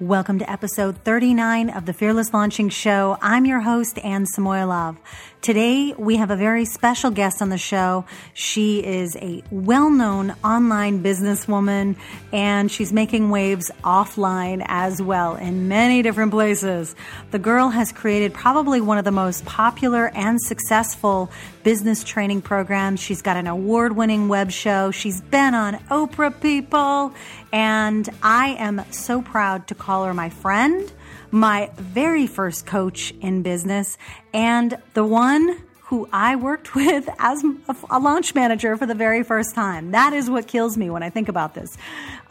Welcome to episode 39 of the Fearless Launching Show. I'm your host, Anne Samoilov. Today, we have a very special guest on the show. She is a well-known online businesswoman and she's making waves offline as well in many different places. The girl has created probably one of the most popular and successful business training programs. She's got an award-winning web show. She's been on Oprah People and I am so proud to call her my friend my very first coach in business and the one who I worked with as a launch manager for the very first time. That is what kills me when I think about this.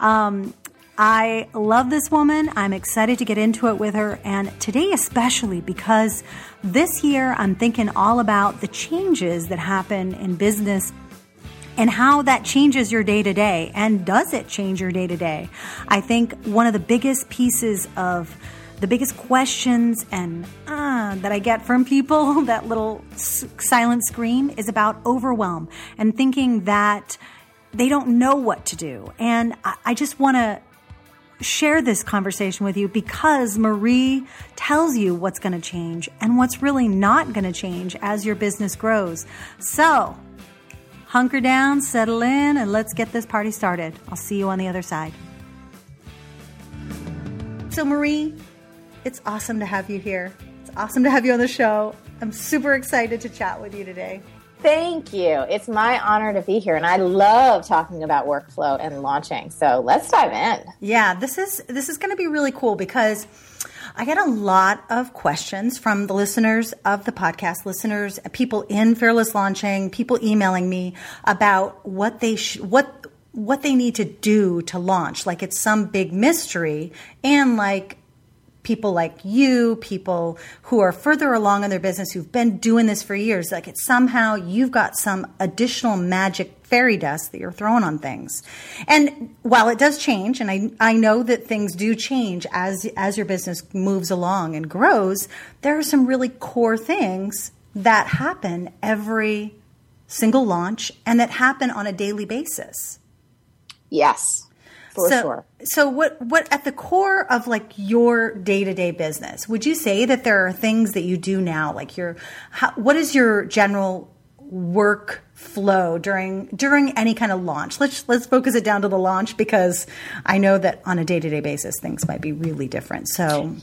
Um, I love this woman. I'm excited to get into it with her. And today, especially because this year I'm thinking all about the changes that happen in business and how that changes your day to day. And does it change your day to day? I think one of the biggest pieces of the biggest questions and uh, that I get from people, that little silent scream, is about overwhelm and thinking that they don't know what to do. And I, I just want to share this conversation with you because Marie tells you what's going to change and what's really not going to change as your business grows. So, hunker down, settle in, and let's get this party started. I'll see you on the other side. So, Marie, it's awesome to have you here. It's awesome to have you on the show. I'm super excited to chat with you today. Thank you. It's my honor to be here and I love talking about workflow and launching. So, let's dive in. Yeah, this is this is going to be really cool because I get a lot of questions from the listeners of the podcast, listeners, people in Fearless Launching, people emailing me about what they sh- what what they need to do to launch like it's some big mystery and like people like you, people who are further along in their business who've been doing this for years. Like it's somehow you've got some additional magic fairy dust that you're throwing on things. And while it does change, and I, I know that things do change as, as your business moves along and grows, there are some really core things that happen every single launch and that happen on a daily basis. Yes for so, sure. So what what at the core of like your day-to-day business, would you say that there are things that you do now like your how, what is your general work flow during during any kind of launch? Let's let's focus it down to the launch because I know that on a day-to-day basis things might be really different. So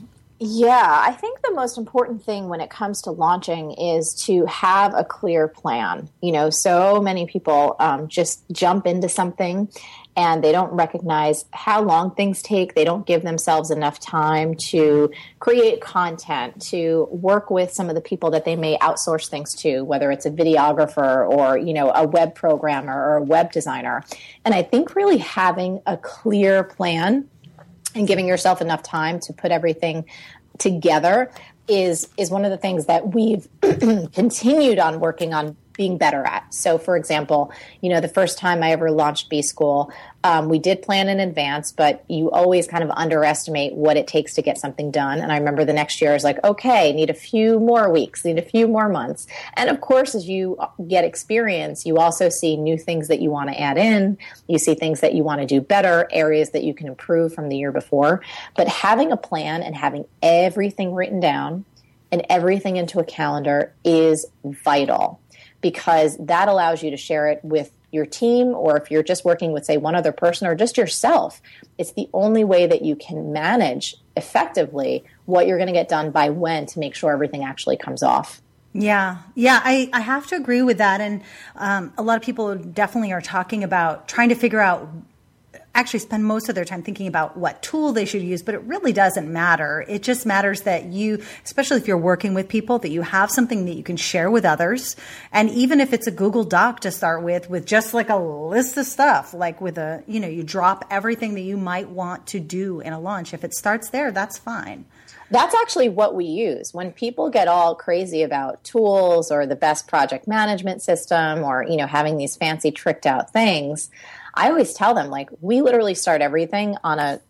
yeah, I think the most important thing when it comes to launching is to have a clear plan. You know, so many people um, just jump into something and they don't recognize how long things take. They don't give themselves enough time to create content, to work with some of the people that they may outsource things to, whether it's a videographer or, you know, a web programmer or a web designer. And I think really having a clear plan and giving yourself enough time to put everything together is is one of the things that we've continued on working on being better at. So, for example, you know, the first time I ever launched B School, um, we did plan in advance, but you always kind of underestimate what it takes to get something done. And I remember the next year I was like, okay, need a few more weeks, need a few more months. And of course, as you get experience, you also see new things that you want to add in. You see things that you want to do better, areas that you can improve from the year before. But having a plan and having everything written down and everything into a calendar is vital because that allows you to share it with your team or if you're just working with say one other person or just yourself it's the only way that you can manage effectively what you're going to get done by when to make sure everything actually comes off yeah, yeah, I, I have to agree with that. And um, a lot of people definitely are talking about trying to figure out actually spend most of their time thinking about what tool they should use, but it really doesn't matter. It just matters that you, especially if you're working with people, that you have something that you can share with others. And even if it's a Google Doc to start with, with just like a list of stuff, like with a, you know, you drop everything that you might want to do in a launch. If it starts there, that's fine. That's actually what we use. When people get all crazy about tools or the best project management system or, you know, having these fancy tricked out things, I always tell them, like, we literally start everything on a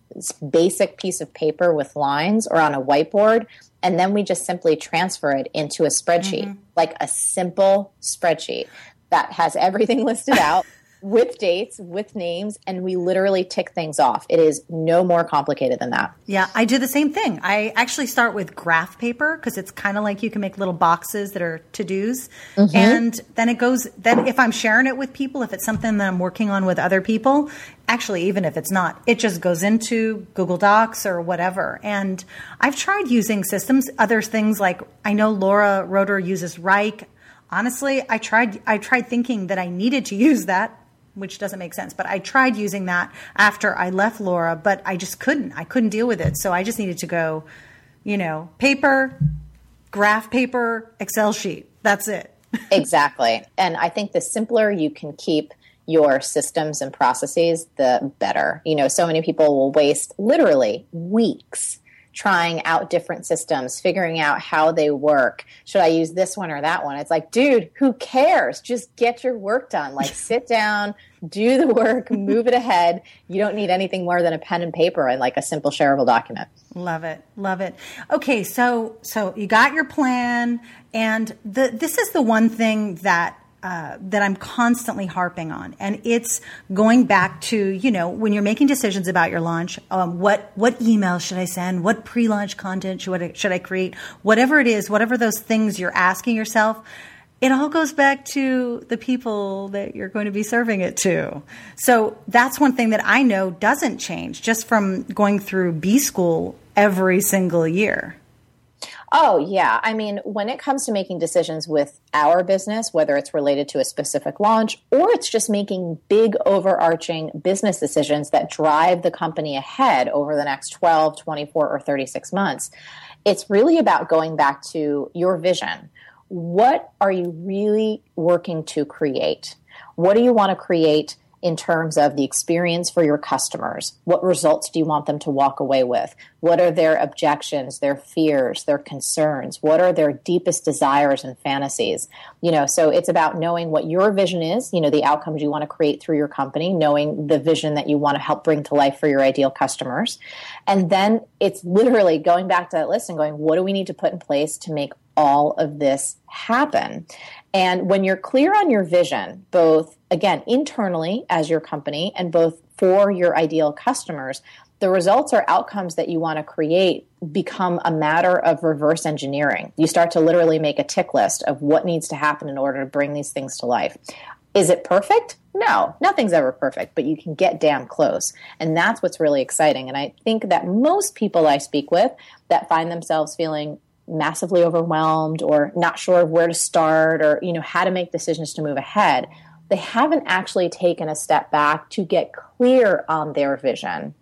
basic piece of paper with lines or on a whiteboard, and then we just simply transfer it into a spreadsheet, mm-hmm. like a simple spreadsheet that has everything listed out. With dates, with names, and we literally tick things off. It is no more complicated than that. Yeah, I do the same thing. I actually start with graph paper because it's kind of like you can make little boxes that are to dos. Mm-hmm. And then it goes, then if I'm sharing it with people, if it's something that I'm working on with other people, actually, even if it's not, it just goes into Google Docs or whatever. And I've tried using systems, other things like I know Laura Roeder uses Wrike honestly, I tried I tried thinking that I needed to use that, which doesn't make sense, but I tried using that after I left Laura, but I just couldn't. I couldn't deal with it. So I just needed to go, you know, paper, graph paper, Excel sheet. That's it. exactly. And I think the simpler you can keep your systems and processes, the better. You know, so many people will waste literally weeks trying out different systems, figuring out how they work. Should I use this one or that one? It's like, dude, who cares? Just get your work done. Like, sit down, do the work, move it ahead. You don't need anything more than a pen and paper and like a simple shareable document. Love it. Love it. Okay, so so you got your plan and the this is the one thing that uh, that I'm constantly harping on, and it's going back to you know when you're making decisions about your launch, um, what what email should I send, what pre-launch content should I, should I create, whatever it is, whatever those things you're asking yourself. It all goes back to the people that you're going to be serving it to. So that's one thing that I know doesn't change just from going through B school every single year. Oh, yeah. I mean, when it comes to making decisions with our business, whether it's related to a specific launch or it's just making big overarching business decisions that drive the company ahead over the next 12, 24, or 36 months, it's really about going back to your vision. What are you really working to create? What do you want to create? In terms of the experience for your customers. What results do you want them to walk away with? What are their objections, their fears, their concerns? What are their deepest desires and fantasies? You know, so it's about knowing what your vision is, you know, the outcomes you want to create through your company, knowing the vision that you want to help bring to life for your ideal customers. And then it's literally going back to that list and going, what do we need to put in place to make all of this happen? And when you're clear on your vision, both again internally as your company and both for your ideal customers, the results or outcomes that you want to create become a matter of reverse engineering. You start to literally make a tick list of what needs to happen in order to bring these things to life. Is it perfect? No, nothing's ever perfect, but you can get damn close. And that's what's really exciting. And I think that most people I speak with that find themselves feeling massively overwhelmed or not sure where to start or you know how to make decisions to move ahead they haven't actually taken a step back to get clear on their vision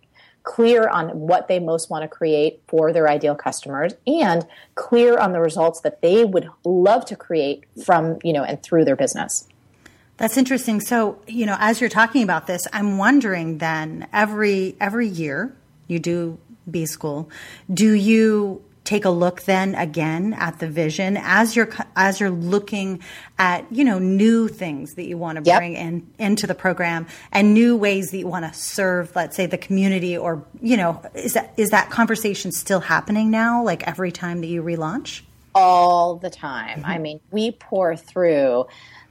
clear on what they most want to create for their ideal customers and clear on the results that they would love to create from you know and through their business. That's interesting. So you know as you're talking about this i'm wondering then every every year you do b school do you take a look then again at the vision as you're as you're looking at you know new things that you want to bring yep. in into the program and new ways that you want to serve let's say the community or you know is that is that conversation still happening now like every time that you relaunch all the time mm-hmm. i mean we pour through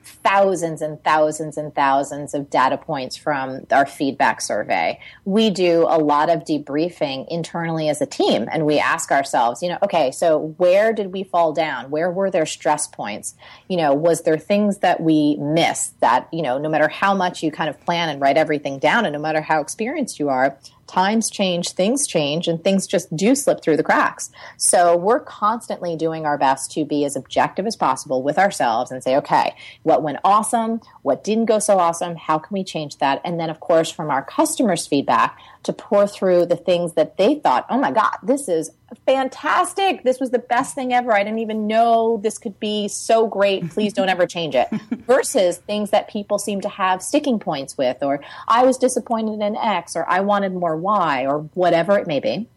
thousands and thousands and thousands of data points from our feedback survey. We do a lot of debriefing internally as a team and we ask ourselves, you know, okay, so where did we fall down? Where were there stress points? You know, was there things that we missed that, you know, no matter how much you kind of plan and write everything down and no matter how experienced you are, times change, things change, and things just do slip through the cracks. So we're constantly doing our best to be as objective as possible with ourselves and say, okay, what went awesome? What didn't go so awesome? How can we change that? And then, of course, from our customers' feedback, to pour through the things that they thought, oh my God, this is fantastic. This was the best thing ever. I didn't even know this could be so great. Please don't ever change it. Versus things that people seem to have sticking points with, or I was disappointed in X, or I wanted more Y, or whatever it may be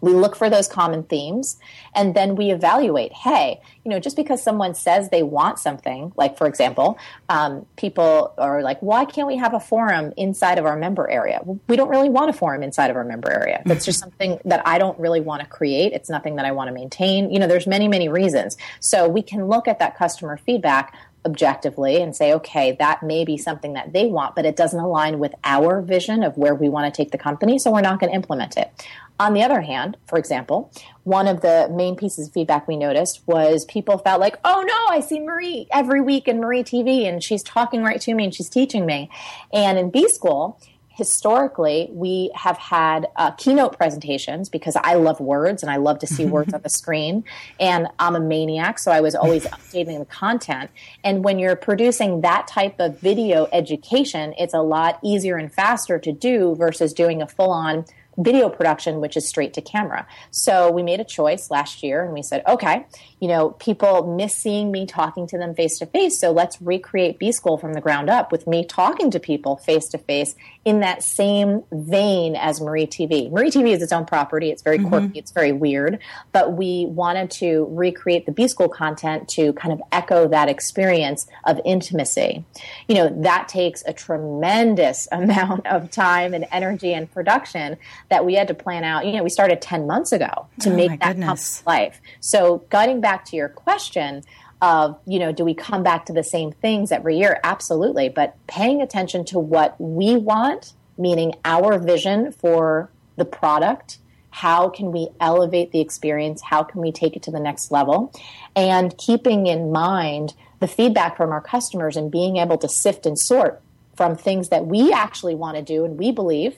we look for those common themes and then we evaluate hey you know just because someone says they want something like for example um, people are like why can't we have a forum inside of our member area? We don't really want a forum inside of our member area. That's just something that i don't really want to create. It's nothing that i want to maintain. You know there's many many reasons. So we can look at that customer feedback objectively and say, okay, that may be something that they want, but it doesn't align with our vision of where we want to take the company, so we're not going to implement it. On the other hand, for example, one of the main pieces of feedback we noticed was people felt like, oh no, I see Marie every week in Marie TV and she's talking right to me and she's teaching me. And in B School, historically, we have had uh, keynote presentations because I love words and I love to see words on the screen. And I'm a maniac, so I was always updating the content. And when you're producing that type of video education, it's a lot easier and faster to do versus doing a full on video production, which is straight to camera. So we made a choice last year and we said, okay, you know, people miss seeing me talking to them face to face. So let's recreate B School from the ground up with me talking to people face to face in that same vein as Marie TV. Marie TV is its own property. It's very mm-hmm. quirky. It's very weird, but we wanted to recreate the B School content to kind of echo that experience of intimacy. You know, that takes a tremendous amount of time and energy and production that we had to plan out. You know, we started 10 months ago to oh make that come to life. So getting back to your question of, you know, do we come back to the same things every year? Absolutely. But paying attention to what we want, meaning our vision for the product, how can we elevate the experience? How can we take it to the next level? And keeping in mind the feedback from our customers and being able to sift and sort from things that we actually want to do and we believe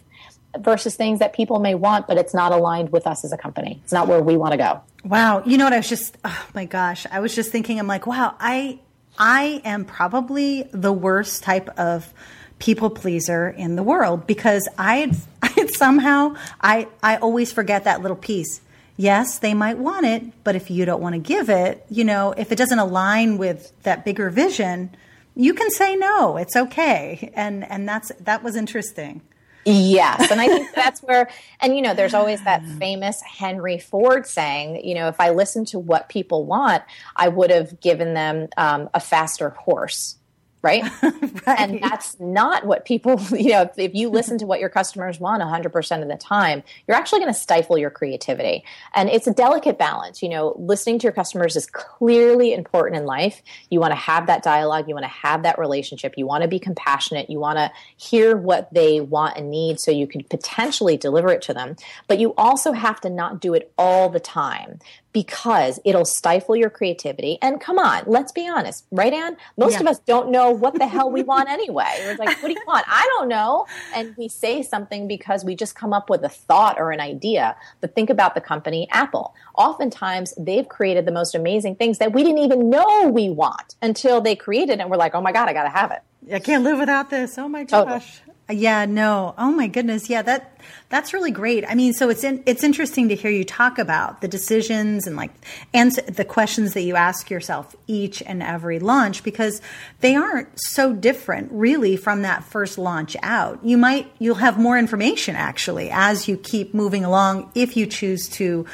versus things that people may want, but it's not aligned with us as a company. It's not where we want to go. Wow. You know what? I was just, oh my gosh, I was just thinking, I'm like, wow, I, I am probably the worst type of people pleaser in the world because I, I somehow, I, I always forget that little piece. Yes, they might want it, but if you don't want to give it, you know, if it doesn't align with that bigger vision, you can say no. It's okay. And, and that's, that was interesting. Yes. And I think that's where, and you know, there's always that famous Henry Ford saying, you know, if I listened to what people want, I would have given them um, a faster horse right? right? And that's not what people, you know, if, if, you listen to what your customers want 100% of the time, you're actually going to stifle your creativity. And it's a delicate balance. You know, listening to your customers is clearly important in life. You want to have that dialogue, you want to have that relationship, you want to be compassionate, you want to hear what they want and need so you can potentially deliver it to them. But you also have to not do it all the time because it'll stifle your creativity. And come on, let's be honest, right, Anne? Most yeah. of us don't know what the hell we want anyway. We're like, what do you want? I don't know. And we say something because we just come up with a thought or an idea. But think about the company Apple. Oftentimes, they've created the most amazing things that we didn't even know we want until they created it. And we're like, oh my God, I got to have it. I can't live without this. Oh my gosh. Yeah, no. Oh my goodness. Yeah, that that's really great. I mean, so it's in, it's interesting to hear you talk about the decisions and like answer the questions that you ask yourself each and every launch because they aren't so different really from that first launch out. You might you'll have more information actually as you keep moving along if you choose to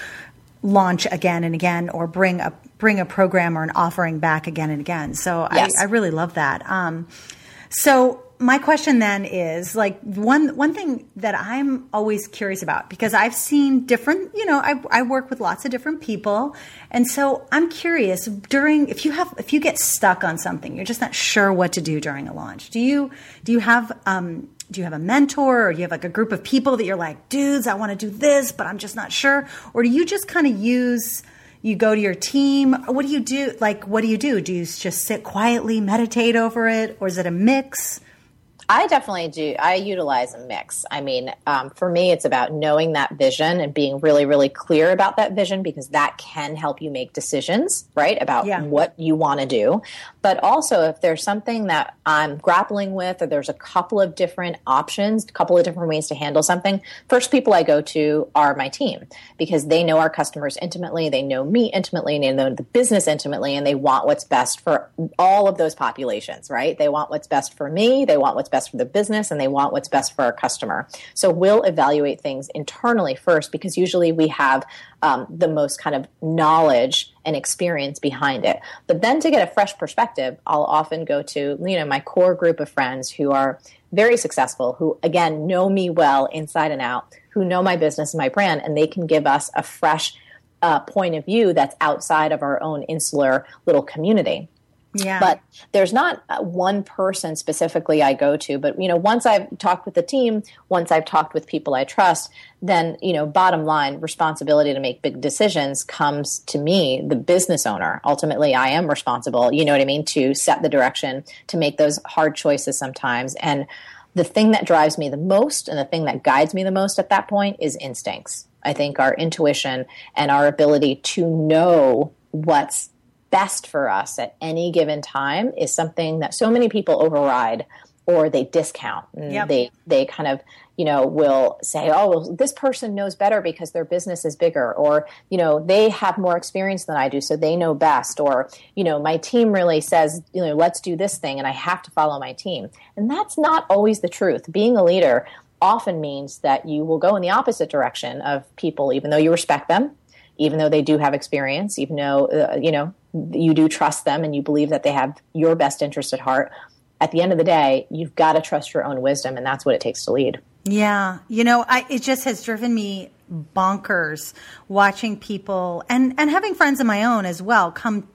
launch again and again or bring a bring a program or an offering back again and again. So yes. I, I really love that. Um, so my question then is like one one thing that I'm always curious about because I've seen different, you know, I, I work with lots of different people, and so I'm curious during if you have if you get stuck on something, you're just not sure what to do during a launch. Do you do you have um, do you have a mentor or do you have like a group of people that you're like, dudes, I want to do this, but I'm just not sure, or do you just kind of use you go to your team? What do you do like what do you do? Do you just sit quietly meditate over it or is it a mix I definitely do. I utilize a mix. I mean, um, for me, it's about knowing that vision and being really, really clear about that vision because that can help you make decisions, right, about yeah. what you want to do. But also, if there's something that I'm grappling with, or there's a couple of different options, a couple of different ways to handle something, first people I go to are my team because they know our customers intimately, they know me intimately, and they know the business intimately, and they want what's best for all of those populations, right? They want what's best for me, they want what's best for the business and they want what's best for our customer. So we'll evaluate things internally first because usually we have um, the most kind of knowledge and experience behind it. But then to get a fresh perspective, I'll often go to you know my core group of friends who are very successful, who again know me well inside and out, who know my business and my brand, and they can give us a fresh uh, point of view that's outside of our own insular little community. Yeah. But there's not uh, one person specifically I go to. But, you know, once I've talked with the team, once I've talked with people I trust, then, you know, bottom line, responsibility to make big decisions comes to me, the business owner. Ultimately, I am responsible, you know what I mean, to set the direction, to make those hard choices sometimes. And the thing that drives me the most and the thing that guides me the most at that point is instincts. I think our intuition and our ability to know what's best for us at any given time is something that so many people override or they discount. Yep. They they kind of you know will say, oh, well, this person knows better because their business is bigger, or you know they have more experience than I do, so they know best, or you know my team really says, you know, let's do this thing, and I have to follow my team, and that's not always the truth. Being a leader often means that you will go in the opposite direction of people, even though you respect them, even though they do have experience, even though uh, you know you do trust them and you believe that they have your best interest at heart. At the end of the day, you've got to trust your own wisdom, and that's what it takes to lead. Yeah, you know, I, it just has driven me bonkers watching people and and having friends of my own as well come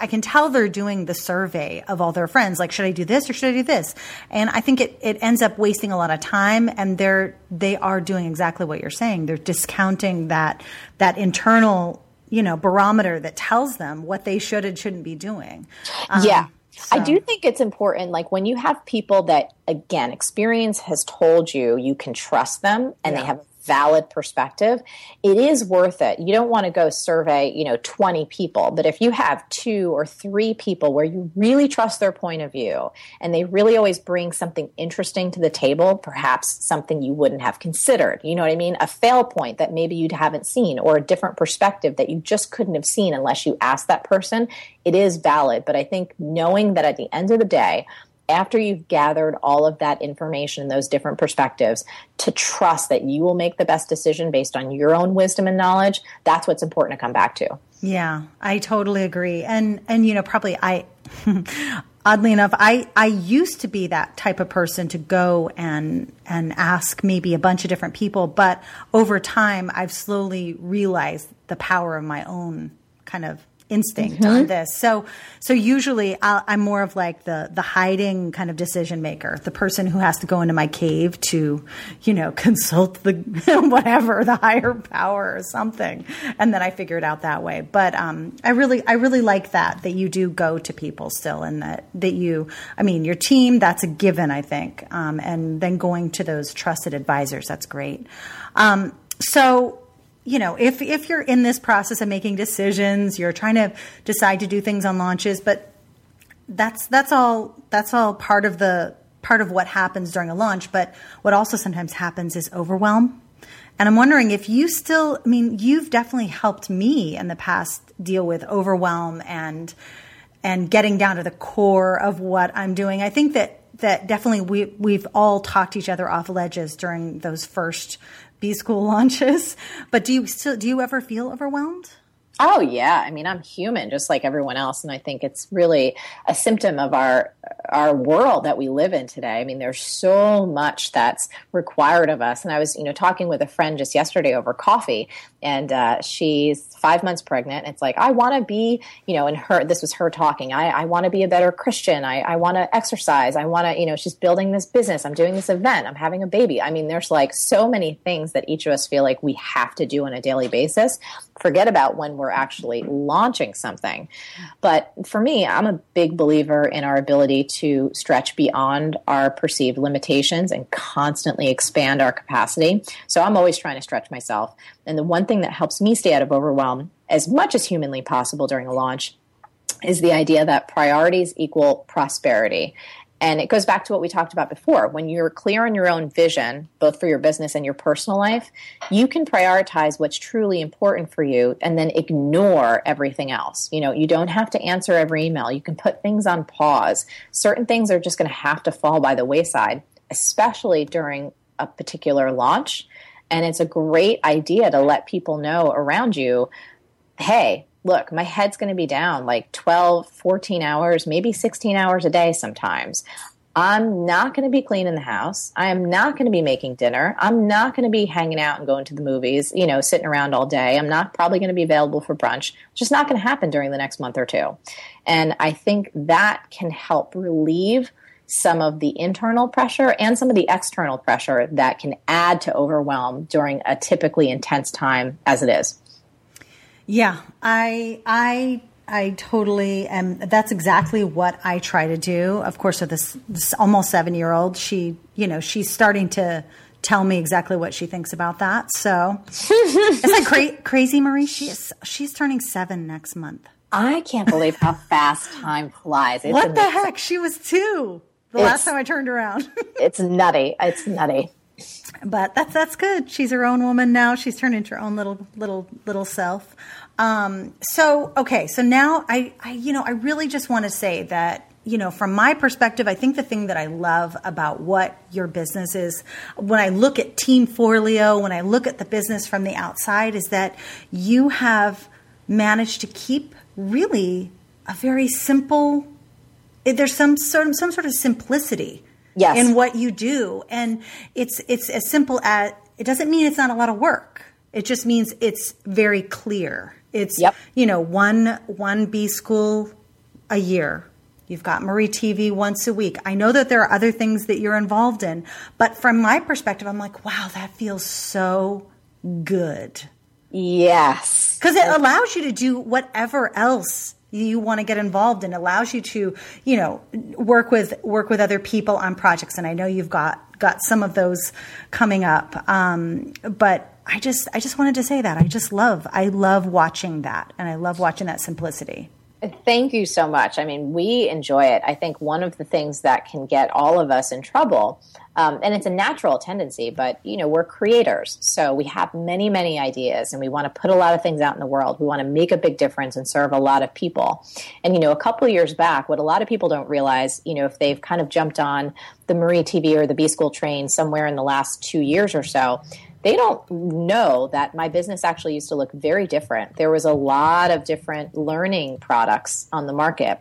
I can tell they're doing the survey of all their friends. Like, should I do this or should I do this? And I think it, it ends up wasting a lot of time and they're, they are doing exactly what you're saying. They're discounting that, that internal, you know, barometer that tells them what they should and shouldn't be doing. Um, yeah. So. I do think it's important, like when you have people that, again, experience has told you you can trust them and yeah. they have valid perspective, it is worth it. You don't want to go survey, you know, 20 people, but if you have two or three people where you really trust their point of view and they really always bring something interesting to the table, perhaps something you wouldn't have considered, you know what I mean? A fail point that maybe you haven't seen or a different perspective that you just couldn't have seen unless you asked that person, it is valid. But I think knowing that at the end of the day, after you've gathered all of that information, and those different perspectives, to trust that you will make the best decision based on your own wisdom and knowledge, that's what's important to come back to. Yeah, I totally agree. And and you know, probably I oddly enough, I I used to be that type of person to go and and ask maybe a bunch of different people, but over time I've slowly realized the power of my own kind of instinct mm-hmm. on this. So, so usually i am more of like the the hiding kind of decision maker, the person who has to go into my cave to, you know, consult the whatever the higher power or something, and then I figure it out that way. But um, I really I really like that that you do go to people still, and that that you I mean your team that's a given I think, um, and then going to those trusted advisors that's great. Um, so you know, if if you're in this process of making decisions, you're trying to decide to do things on launches, but that's that's all that's all part of the part of what happens during a launch. But what also sometimes happens is overwhelm. And I'm wondering if you still, I mean, you've definitely helped me in the past deal with overwhelm and and getting down to the core of what I'm doing. I think that that definitely we we've all talked each other off ledges during those first B school launches. But do you still do you ever feel overwhelmed? Oh yeah, I mean I'm human just like everyone else and I think it's really a symptom of our our world that we live in today. I mean there's so much that's required of us and I was, you know, talking with a friend just yesterday over coffee and uh, she's five months pregnant. It's like, I want to be, you know, and her, this was her talking. I, I want to be a better Christian. I, I want to exercise. I want to, you know, she's building this business. I'm doing this event. I'm having a baby. I mean, there's like so many things that each of us feel like we have to do on a daily basis. Forget about when we're actually launching something. But for me, I'm a big believer in our ability to stretch beyond our perceived limitations and constantly expand our capacity. So I'm always trying to stretch myself. And the one thing that helps me stay out of overwhelm as much as humanly possible during a launch is the idea that priorities equal prosperity. And it goes back to what we talked about before. When you're clear on your own vision, both for your business and your personal life, you can prioritize what's truly important for you and then ignore everything else. You know, you don't have to answer every email. You can put things on pause. Certain things are just going to have to fall by the wayside, especially during a particular launch and it's a great idea to let people know around you hey, look, my head's going to be down like 12, 14 hours, maybe 16 hours a day sometimes. I'm not going to be cleaning the house. I am not going to be making dinner. I'm not going to be hanging out and going to the movies, you know, sitting around all day. I'm not probably going to be available for brunch. It's just not going to happen during the next month or two. And I think that can help relieve some of the internal pressure and some of the external pressure that can add to overwhelm during a typically intense time as it is. Yeah, I I I totally am. That's exactly what I try to do. Of course, with this, this almost seven year old, she, you know, she's starting to tell me exactly what she thinks about that. So is that cra- crazy, Marie? She's she's turning seven next month. I can't believe how fast time flies. It's what the heck? She was two the last time I turned around. it's nutty. It's nutty. But that's that's good. She's her own woman now. She's turned into her own little little little self. Um, so okay, so now I, I you know I really just want to say that you know, from my perspective, I think the thing that I love about what your business is, when I look at Team Forleo, when I look at the business from the outside, is that you have managed to keep really a very simple. There's some sort of some sort of simplicity yes. in what you do, and it's it's as simple as it doesn't mean it's not a lot of work. It just means it's very clear it's yep. you know one one B school a year. You've got Marie TV once a week. I know that there are other things that you're involved in, but from my perspective, I'm like, wow, that feels so good. Yes. Because it allows you to do whatever else you want to get involved and allows you to, you know, work with work with other people on projects. And I know you've got got some of those coming up. Um, but I just I just wanted to say that I just love I love watching that and I love watching that simplicity. Thank you so much. I mean, we enjoy it. I think one of the things that can get all of us in trouble, um, and it's a natural tendency, but you know, we're creators, so we have many, many ideas, and we want to put a lot of things out in the world. We want to make a big difference and serve a lot of people. And you know, a couple years back, what a lot of people don't realize, you know, if they've kind of jumped on the Marie TV or the B School train somewhere in the last two years or so, they don't know that my business actually used to look very different. There was a lot of different learning products on the market.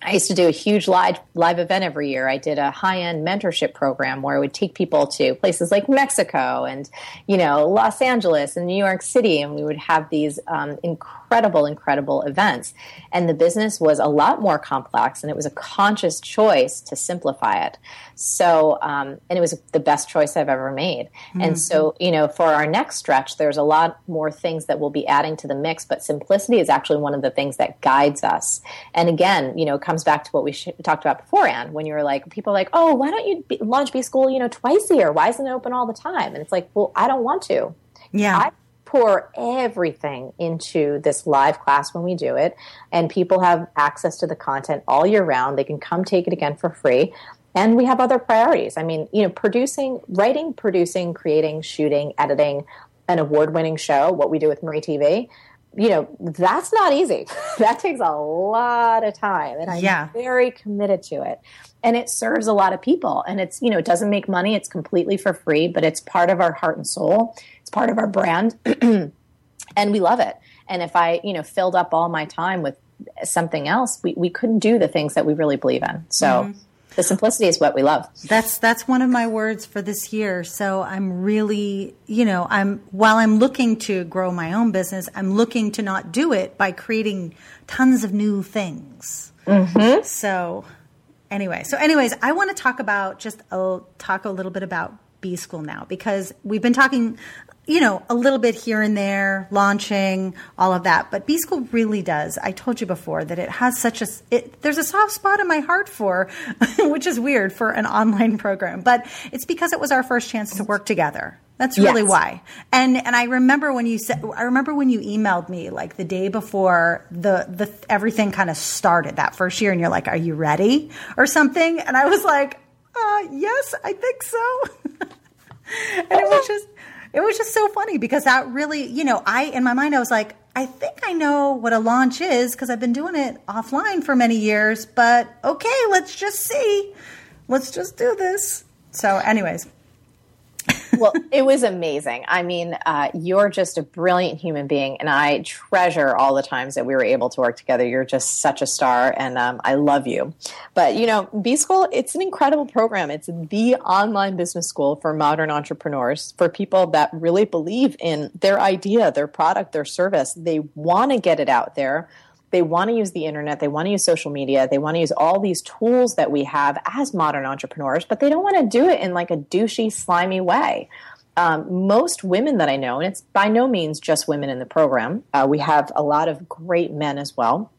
I used to do a huge live live event every year. I did a high end mentorship program where I would take people to places like Mexico and you know Los Angeles and New York City, and we would have these um, incredible, incredible incredible events. And the business was a lot more complex, and it was a conscious choice to simplify it. So, um, and it was the best choice I've ever made. Mm-hmm. And so, you know, for our next stretch, there's a lot more things that we'll be adding to the mix, but simplicity is actually one of the things that guides us. And again, you know, it comes back to what we sh- talked about before, Anne, when you were like, people are like, oh, why don't you be- launch B School, you know, twice a year? Why isn't it open all the time? And it's like, well, I don't want to. Yeah. I pour everything into this live class when we do it and people have access to the content all year round they can come take it again for free and we have other priorities. I mean, you know, producing, writing, producing, creating, shooting, editing an award winning show, what we do with Marie TV, you know, that's not easy. that takes a lot of time. And I'm yeah. very committed to it. And it serves a lot of people. And it's, you know, it doesn't make money, it's completely for free, but it's part of our heart and soul. It's part of our brand. and we love it. And if I, you know, filled up all my time with something else, we, we couldn't do the things that we really believe in. So, mm-hmm the simplicity is what we love. That's that's one of my words for this year. So I'm really, you know, I'm while I'm looking to grow my own business, I'm looking to not do it by creating tons of new things. Mm-hmm. So anyway, so anyways, I want to talk about just a, talk a little bit about B school now because we've been talking you know, a little bit here and there, launching, all of that. But B School really does. I told you before that it has such a, it, there's a soft spot in my heart for, which is weird for an online program. But it's because it was our first chance to work together. That's really yes. why. And and I remember when you said I remember when you emailed me like the day before the the everything kind of started that first year and you're like, "Are you ready?" or something. And I was like, uh, yes, I think so. and it was just it was just so funny because that really, you know, I, in my mind, I was like, I think I know what a launch is because I've been doing it offline for many years, but okay, let's just see. Let's just do this. So, anyways. Well, it was amazing. I mean, uh, you're just a brilliant human being, and I treasure all the times that we were able to work together. You're just such a star, and um, I love you. But you know, B School, it's an incredible program. It's the online business school for modern entrepreneurs, for people that really believe in their idea, their product, their service. They want to get it out there they want to use the internet, they want to use social media, they want to use all these tools that we have as modern entrepreneurs, but they don't want to do it in like a douchey, slimy way. Um, most women that I know, and it's by no means just women in the program, uh, we have a lot of great men as well.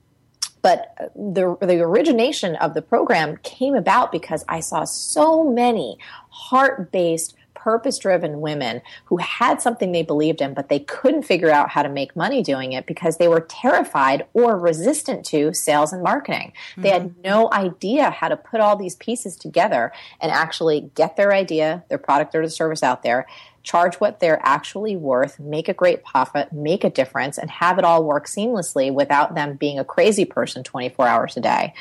But the, the origination of the program came about because I saw so many heart based purpose driven women who had something they believed in, but they couldn't figure out how to make money doing it because they were terrified or resistant to sales and marketing. Mm-hmm. They had mm-hmm. no idea how to put all these pieces together and actually get their idea, their product or the service out there charge what they're actually worth, make a great profit, make a difference, and have it all work seamlessly without them being a crazy person 24 hours a day.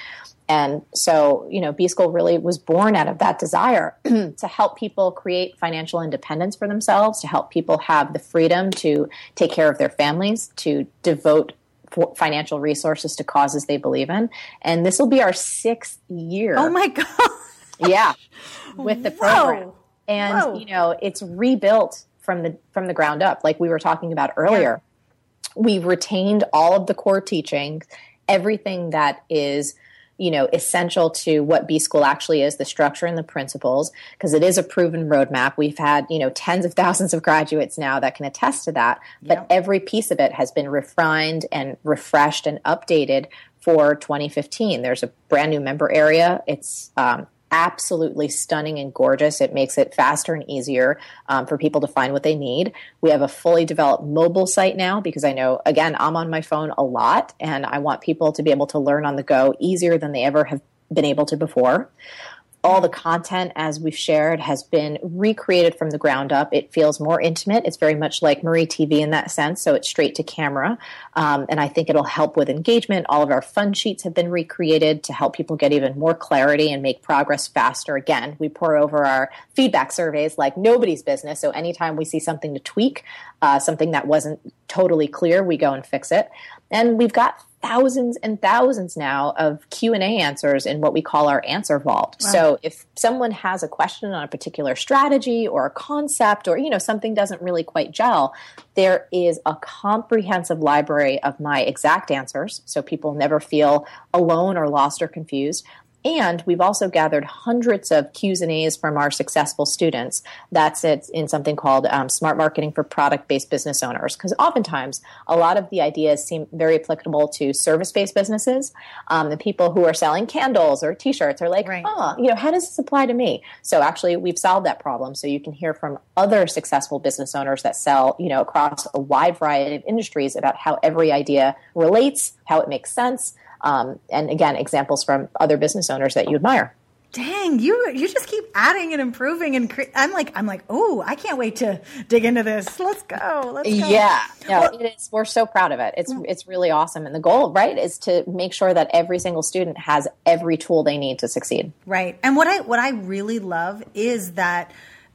And so, you know, B School really was born out of that desire to help people create financial independence for themselves, to help people have the freedom to take care of their families, to devote financial resources to causes they believe in. And this will be our sixth year. Oh my God. yeah. With the program. Whoa. And, Whoa. you know, it's rebuilt from the from the ground up, like we were talking about earlier. Yeah. We've retained all of the core teachings, everything that is you know essential to what b school actually is the structure and the principles because it is a proven roadmap we've had you know tens of thousands of graduates now that can attest to that but every piece of it has been refined and refreshed and updated for 2015 there's a brand new member area it's um, absolutely stunning and gorgeous. It makes it faster and easier um, for people to find what they need. We have a fully developed mobile site now because I know, again, I'm on my phone a lot and I want people to be able to learn on the go easier than they ever have been able to before all the content, as we've shared, has been recreated from the ground up. It feels more intimate. It's very much like Marie TV in that sense, so it's straight to camera. Um, and I think it'll help with engagement. All of our fun sheets have been recreated to help people get even more clarity and make progress faster. Again, we pour over our feedback surveys like nobody's business. So anytime we see something to tweak, uh, something that wasn't totally clear, we go and fix it. And we've got thousands and thousands now of q&a answers in what we call our answer vault. Wow. so if someone has a question on a particular strategy or a concept or you know something doesn't really quite gel there is a comprehensive library of my exact answers. So people never feel alone or lost or confused and we've also gathered hundreds of Q's and A's from our successful students. That's it in something called um, Smart Marketing for Product Based Business Owners. Because oftentimes, a lot of the ideas seem very applicable to service based businesses. Um, the people who are selling candles or t shirts are like, right. oh, you know, how does this apply to me? So actually, we've solved that problem. So you can hear from other successful business owners that sell, you know, across a wide variety of industries about how every idea relates, how it makes sense um, and again, examples from other business owners that you admire. Dang, you you just keep adding and improving, and cre- I'm like I'm like, oh, I can't wait to dig into this. Let's go. Let's go. Yeah, no, well, it is. We're so proud of it. It's it's really awesome, and the goal, right, is to make sure that every single student has every tool they need to succeed. Right, and what I what I really love is that.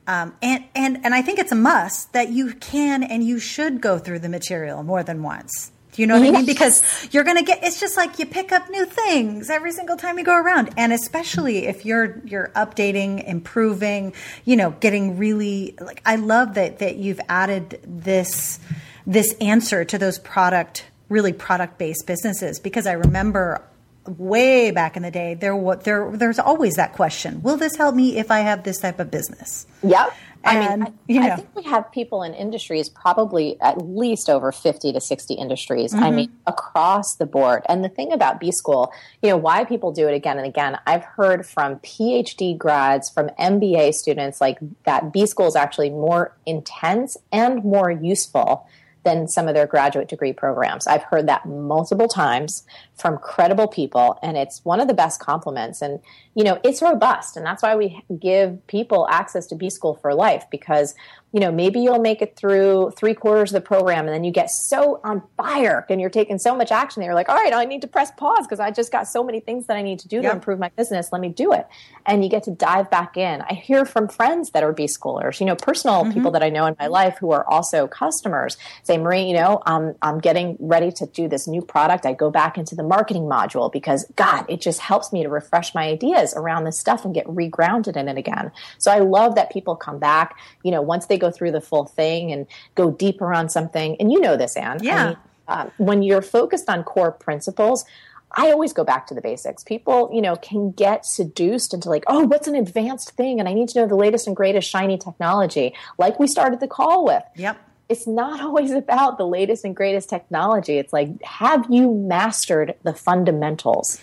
Um, and and and I think it's a must that you can and you should go through the material more than once. You know what yes. I mean? Because you're going to get, it's just like you pick up new things every single time you go around. And especially if you're, you're updating, improving, you know, getting really, like, I love that, that you've added this, this answer to those product, really product based businesses. Because I remember way back in the day, there, there, there's always that question, will this help me if I have this type of business? Yep. And, I mean, I, you know. I, think we have people in industries, probably at least over 50 to 60 industries. Mm-hmm. I mean, across the board. And the thing about B School, you know, why people do it again and again, I've heard from PhD grads, from MBA students, like that B School is actually more intense and more useful than some of their graduate degree programs. I've heard that multiple times from credible people, and it's one of the best compliments. And, you know, it's robust, and that's why we give people access to B School for life because you know, maybe you'll make it through three quarters of the program and then you get so on fire and you're taking so much action that you're like, all right, I need to press pause because I just got so many things that I need to do to improve my business. Let me do it. And you get to dive back in. I hear from friends that are B schoolers, you know, personal mm-hmm. people that I know in my life who are also customers say, Marie, you know, I'm, I'm getting ready to do this new product. I go back into the marketing module because God, it just helps me to refresh my ideas around this stuff and get regrounded in it again. So I love that people come back, you know, once they go through the full thing and go deeper on something. And you know this, Anne. Yeah. I mean, uh, when you're focused on core principles, I always go back to the basics. People, you know, can get seduced into like, oh, what's an advanced thing? And I need to know the latest and greatest shiny technology, like we started the call with. Yep. It's not always about the latest and greatest technology. It's like, have you mastered the fundamentals?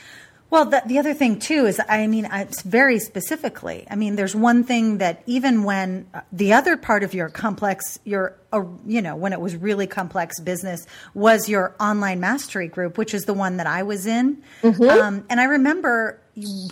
Well, the, the other thing too is, I mean, it's very specifically. I mean, there's one thing that even when uh, the other part of your complex, your, uh, you know, when it was really complex business was your online mastery group, which is the one that I was in. Mm-hmm. Um, and I remember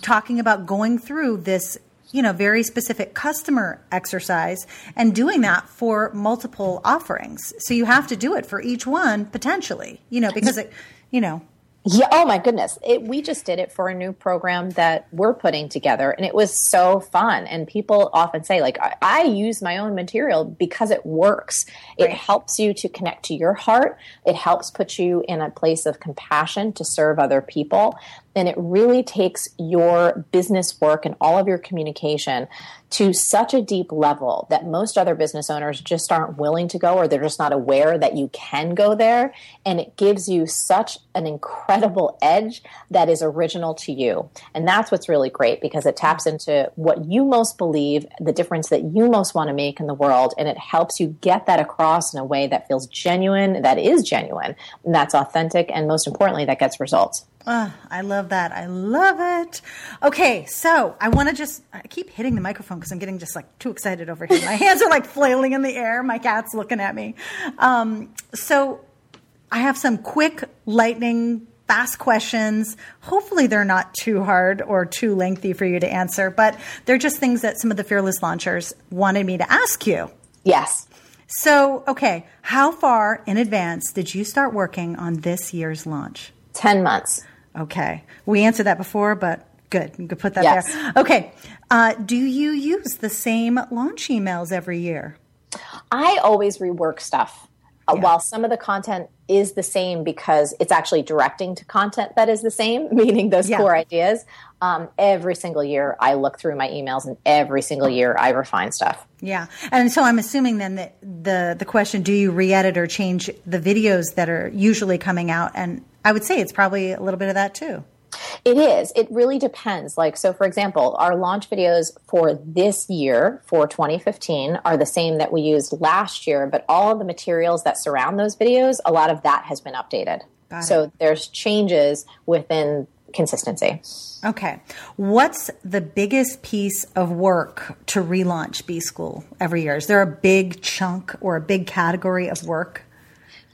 talking about going through this you know, very specific customer exercise and doing that for multiple offerings. So you have to do it for each one potentially, you know, because it, you know, yeah. Oh my goodness. It, we just did it for a new program that we're putting together, and it was so fun. And people often say, like, I, I use my own material because it works. Right. It helps you to connect to your heart. It helps put you in a place of compassion to serve other people and it really takes your business work and all of your communication to such a deep level that most other business owners just aren't willing to go or they're just not aware that you can go there. And it gives you such an incredible edge that is original to you. And that's what's really great because it taps into what you most believe the difference that you most want to make in the world. And it helps you get that across in a way that feels genuine that is genuine. And that's authentic and most importantly that gets results Oh, I love that. I love it. Okay, so I want to just I keep hitting the microphone because I'm getting just like too excited over here. My hands are like flailing in the air. My cat's looking at me. Um, so I have some quick, lightning, fast questions. Hopefully, they're not too hard or too lengthy for you to answer, but they're just things that some of the fearless launchers wanted me to ask you. Yes. So, okay, how far in advance did you start working on this year's launch? 10 months. Okay. We answered that before, but good. You could put that yes. there. Okay. Uh, do you use the same launch emails every year? I always rework stuff. Uh, yeah. While some of the content is the same because it's actually directing to content that is the same, meaning those yeah. core ideas. Um, every single year, I look through my emails, and every single year, I refine stuff. Yeah, and so I'm assuming then that the the question: Do you re-edit or change the videos that are usually coming out? And I would say it's probably a little bit of that too. It is. It really depends. Like, so for example, our launch videos for this year, for 2015, are the same that we used last year, but all of the materials that surround those videos, a lot of that has been updated. So there's changes within consistency. Okay. What's the biggest piece of work to relaunch B School every year? Is there a big chunk or a big category of work?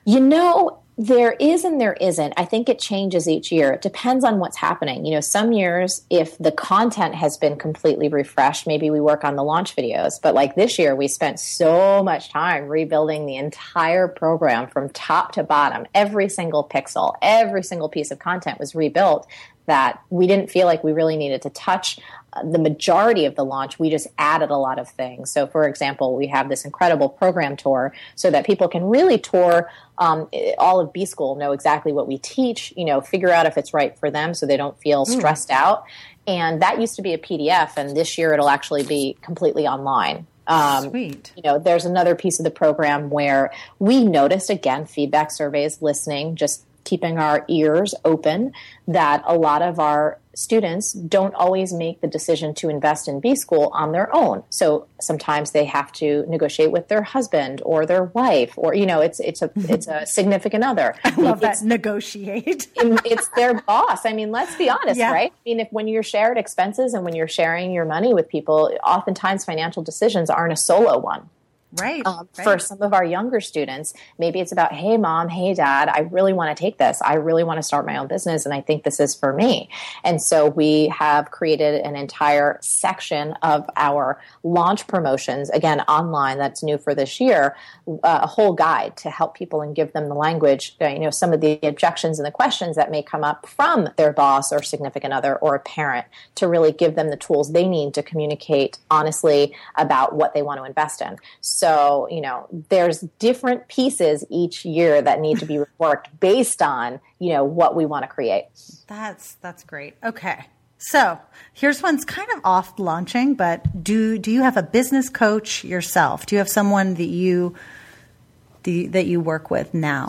You know, there is and there isn't. I think it changes each year. It depends on what's happening. You know, some years, if the content has been completely refreshed, maybe we work on the launch videos. But like this year, we spent so much time rebuilding the entire program from top to bottom. Every single pixel, every single piece of content was rebuilt that we didn't feel like we really needed to touch the majority of the launch, we just added a lot of things. So, for example, we have this incredible program tour so that people can really tour um, all of B School, know exactly what we teach, you know, figure out if it's right for them so they don't feel hmm. stressed mm. out. And that used to be a PDF, and this year it'll actually be completely online. Um, Sweet. You know, there's another piece of the program where we noticed again feedback surveys, listening, just keeping our ears open that a lot of our students don't always make the decision to invest in B school on their own. So sometimes they have to negotiate with their husband or their wife or you know it's it's a it's a significant other. I love it's, that negotiate. it's their boss. I mean, let's be honest, yeah. right? I mean, if when you're shared expenses and when you're sharing your money with people, oftentimes financial decisions aren't a solo one. Right, um, right. For some of our younger students, maybe it's about, hey, mom, hey, dad, I really want to take this. I really want to start my own business, and I think this is for me. And so we have created an entire section of our launch promotions, again, online, that's new for this year, uh, a whole guide to help people and give them the language, uh, you know, some of the objections and the questions that may come up from their boss or significant other or a parent to really give them the tools they need to communicate honestly about what they want to invest in. So, you know, there's different pieces each year that need to be worked based on, you know, what we want to create. That's that's great. Okay. So here's one's kind of off launching, but do do you have a business coach yourself? Do you have someone that you the, that you work with now?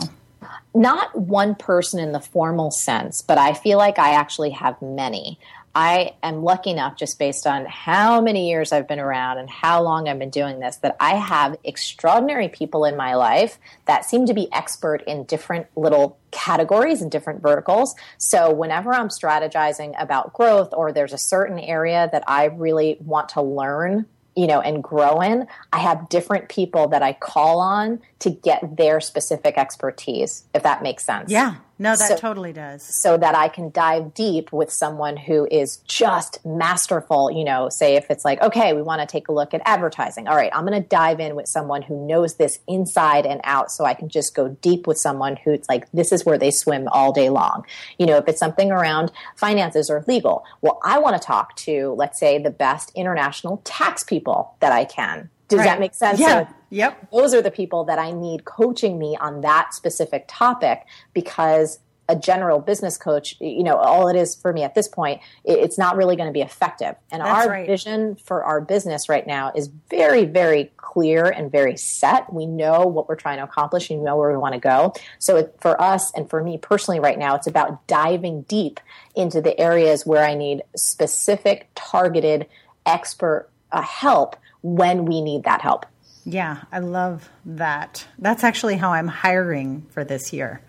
Not one person in the formal sense, but I feel like I actually have many. I am lucky enough, just based on how many years I've been around and how long I've been doing this, that I have extraordinary people in my life that seem to be expert in different little categories and different verticals. So whenever I'm strategizing about growth or there's a certain area that I really want to learn you know, and grow in, I have different people that I call on to get their specific expertise, if that makes sense. Yeah. No, that So- totally does. So that I can dive deep with someone who is just masterful, you know, say if it's like, okay, we want to take a look at advertising. All right, I'm going to dive in with someone who knows this inside and out so I can just go deep with someone who's like, this is where they swim all day long. You know, if it's something around finances or legal, well, I want to talk to, let's say, the best international tax people that I can. Does Right. that make sense? Yeah. So Yep. those are the people that I need coaching me on that specific topic because a general business coach, you know, all it is for me at this point, it's not really going to be effective. And That's our right. vision for our business right now is very, very clear and very set. We know what we're trying to accomplish and we know where we want to go. So it, for us and for me personally right now, it's about diving deep into the areas where I need specific, targeted, expert uh, help when we need that help. Yeah, I love that. That's actually how I'm hiring for this year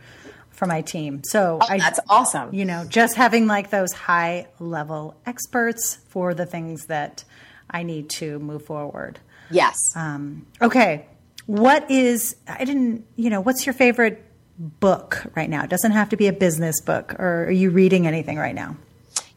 for my team. So Oh, That's awesome. you know, just having like those high level experts for the things that I need to move forward. Yes. Um, okay. What is, I didn't, you know, what's your favorite book right now? It doesn't have to be a business book, or are you reading anything right now?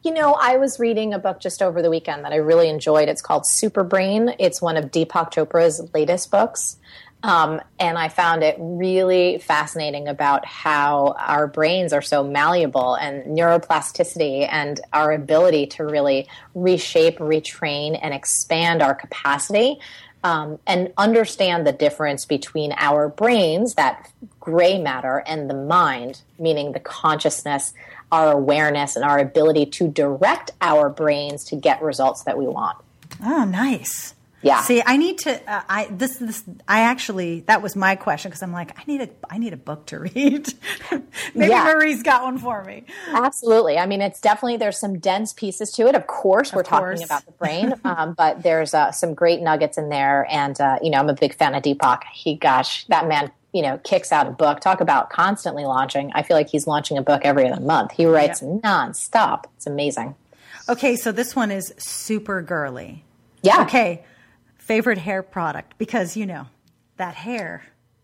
You know, I was reading a book just over the weekend that I really enjoyed. It's called Super Brain. It's one of Deepak Chopra's latest books. Um, and I found it really fascinating about how our brains are so malleable and neuroplasticity and our ability to really reshape, retrain, and expand our capacity. Um, and understand the difference between our brains, that gray matter, and the mind, meaning the consciousness, our awareness, and our ability to direct our brains to get results that we want. Oh, nice. Yeah. See, I need to. Uh, I this this. I actually that was my question because I'm like, I need a I need a book to read. Maybe Yeah. Marie's got one for me. Absolutely. I mean, it's definitely there's some dense pieces to it. Of course, we're course. talking about the brain, um, but there's uh, some great nuggets in there. And uh, you know, I'm a big fan of Deepak. He, gosh, that man, you know, kicks out a book. Talk about constantly launching. I feel like he's launching a book every other month. He writes nonstop. It's amazing. Okay, so this one is super girly. Yeah. Okay, favorite hair product because you know that hair.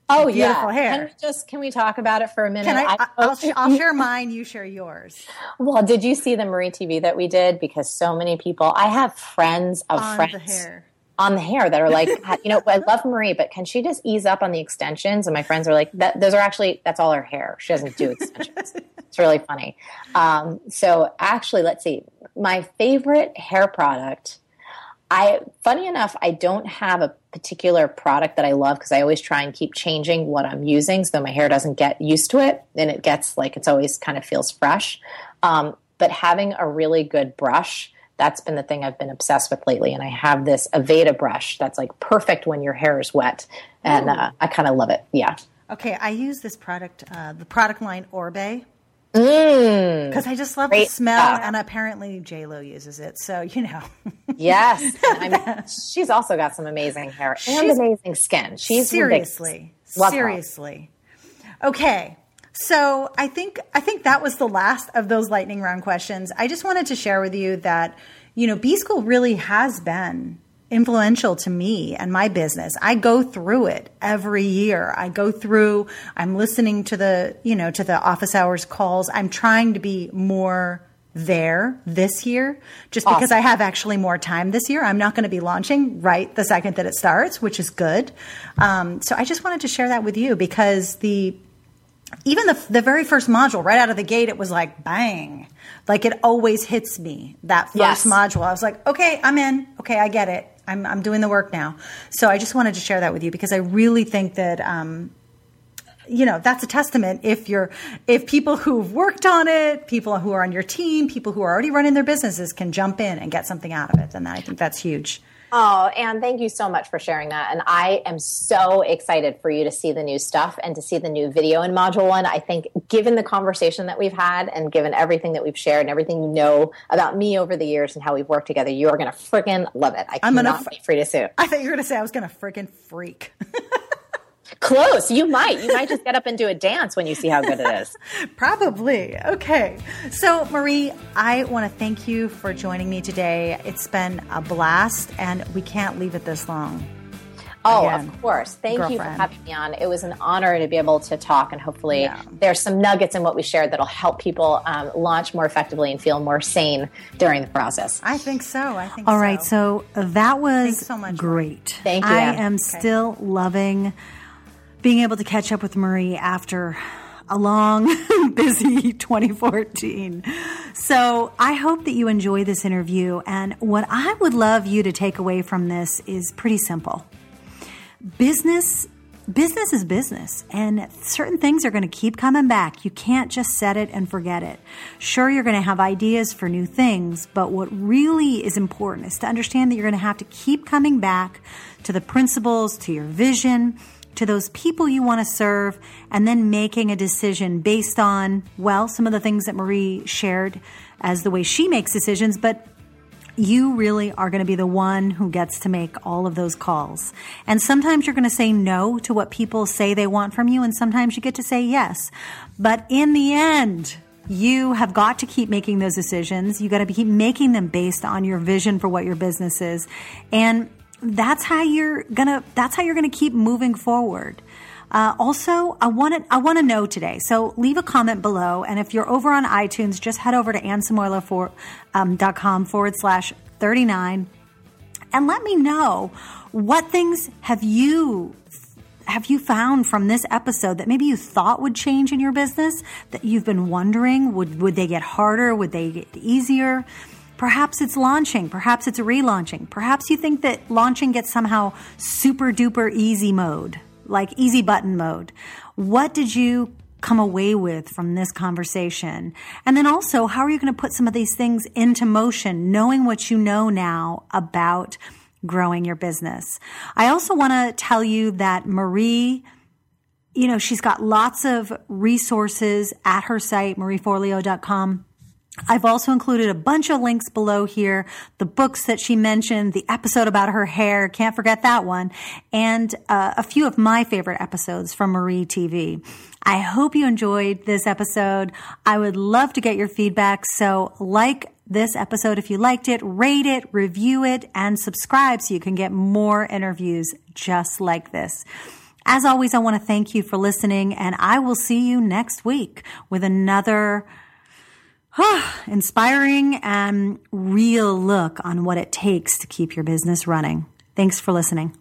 Oh Beautiful yeah. hair. Can we just can we talk about it for a minute? Can I? I I'll, I- I'll share mine. You share yours. well, did you see the Marie TV that we did? Because so many people, I have friends of On friends the hair. On the hair that are like, you know, I love Marie, but can she just ease up on the extensions? And my friends are like, that, those are actually, that's all her hair. She doesn't do extensions. it's really funny. Um, so actually, let's see. My favorite hair product, I, funny enough, I don't have a particular product that I love because I always try and keep changing what I'm using so my hair doesn't get used to it and it gets like, it's always kind of feels fresh. Um, but having a really good brush, that's been the thing I've been obsessed with lately. And I have this Aveda brush that's like perfect when your hair is wet. And uh, I kind of love it. Yeah. Okay, I use this product, uh, the product line Oribe, Mm, because I just love the smell, stuff. and apparently J Lo uses it. So you know, yes. I mean, she's also got some amazing hair and She's- amazing skin. She's ridiculous. seriously, her. seriously. Okay, so I think I think that was the last of those lightning round questions. I just wanted to share with you that you know B School really has been influential to me and my business. I go through it every year. I go through, I'm listening to the, you know, to the office hours calls. I'm trying to be more there this year just because awesome. I have actually more time this year. I'm not going to be launching right the second that it starts, which is good. Um, so I just wanted to share that with you because the even the the very first module right out of the gate it was like bang. Like it always hits me that first yes. module. I was like okay i'm in. Okay i get it. I'm, I'm doing the work now. So i just wanted to share that with you because i really think that um, you know that's a testament if you're if people who've worked on it people who are on your team people who are already running their businesses can jump in and get something out of it then i think that's huge Oh, and thank you so much for sharing that. And I am so excited for you to see the new stuff and to see the new video in Module One. I think, given the conversation that we've had and given everything that we've shared and everything you know about me over the years and how we've worked together, you are going to freaking love it. I I'm cannot gonna, wait for you to see I thought you were going to say I was going to freaking freak. Close. You might. You might just get up and do a dance when you see how good it is. Probably. Okay. So, Marie, I want to thank you for joining me today. It's been a blast, and we can't leave it this long. Oh, Again, of course. Thank girlfriend. you for having me on. It was an honor to be able to talk, and hopefully, yeah. there's some nuggets in what we shared that'll help people um, launch more effectively and feel more sane during the process. I think so. I think All so. right. So that was so much great. Thank you. I am okay. still loving being able to catch up with Marie after a long, busy 2014. So I hope that you enjoy this interview. And what I would love you to take away from this is pretty simple. Business business is business and certain things are going to keep coming back. You can't just set it and forget it. Sure, you're going to have ideas for new things, but what really is important is to understand that you're going to have to keep coming back to the principles, to your vision, to those people you want to serve and then making a decision based on, well, some of the things that Marie shared as the way she makes decisions, but you really are going to be the one who gets to make all of those calls. And sometimes you're going to say no to what people say they want from you, and sometimes you get to say yes. But in the end, you have got to keep making those decisions. You got to keep making them based on your vision for what your business is. And that's how you're gonna that's how you're gonna keep moving forward. Uh, also, I want to I want to know today. So leave a comment below, and if you're over on iTunes, just head over to ansamoilov.com um, forward slash thirty nine, and let me know what things have you have you found from this episode that maybe you thought would change in your business that you've been wondering would would they get harder would they get easier Perhaps it's launching. Perhaps it's relaunching. Perhaps you think that launching gets somehow super duper easy mode, like easy button mode. What did you come away with from this conversation? And then also, how are you going to put some of these things into motion, knowing what you know now about growing your business? I also want to tell you that Marie you know, she's got lots of resources at her site, marieforleo.com I've also included a bunch of links below here, the books that she mentioned, the episode about her hair, can't forget that one, and uh, a few of my favorite episodes from Marie TV. I hope you enjoyed this episode. I would love to get your feedback, so like this episode if you liked it, rate it, review it, and subscribe so you can get more interviews just like this. As always, I want to thank you for listening, and I will see you next week with another Ah, inspiring and real look on what it takes to keep your business running. Thanks for listening.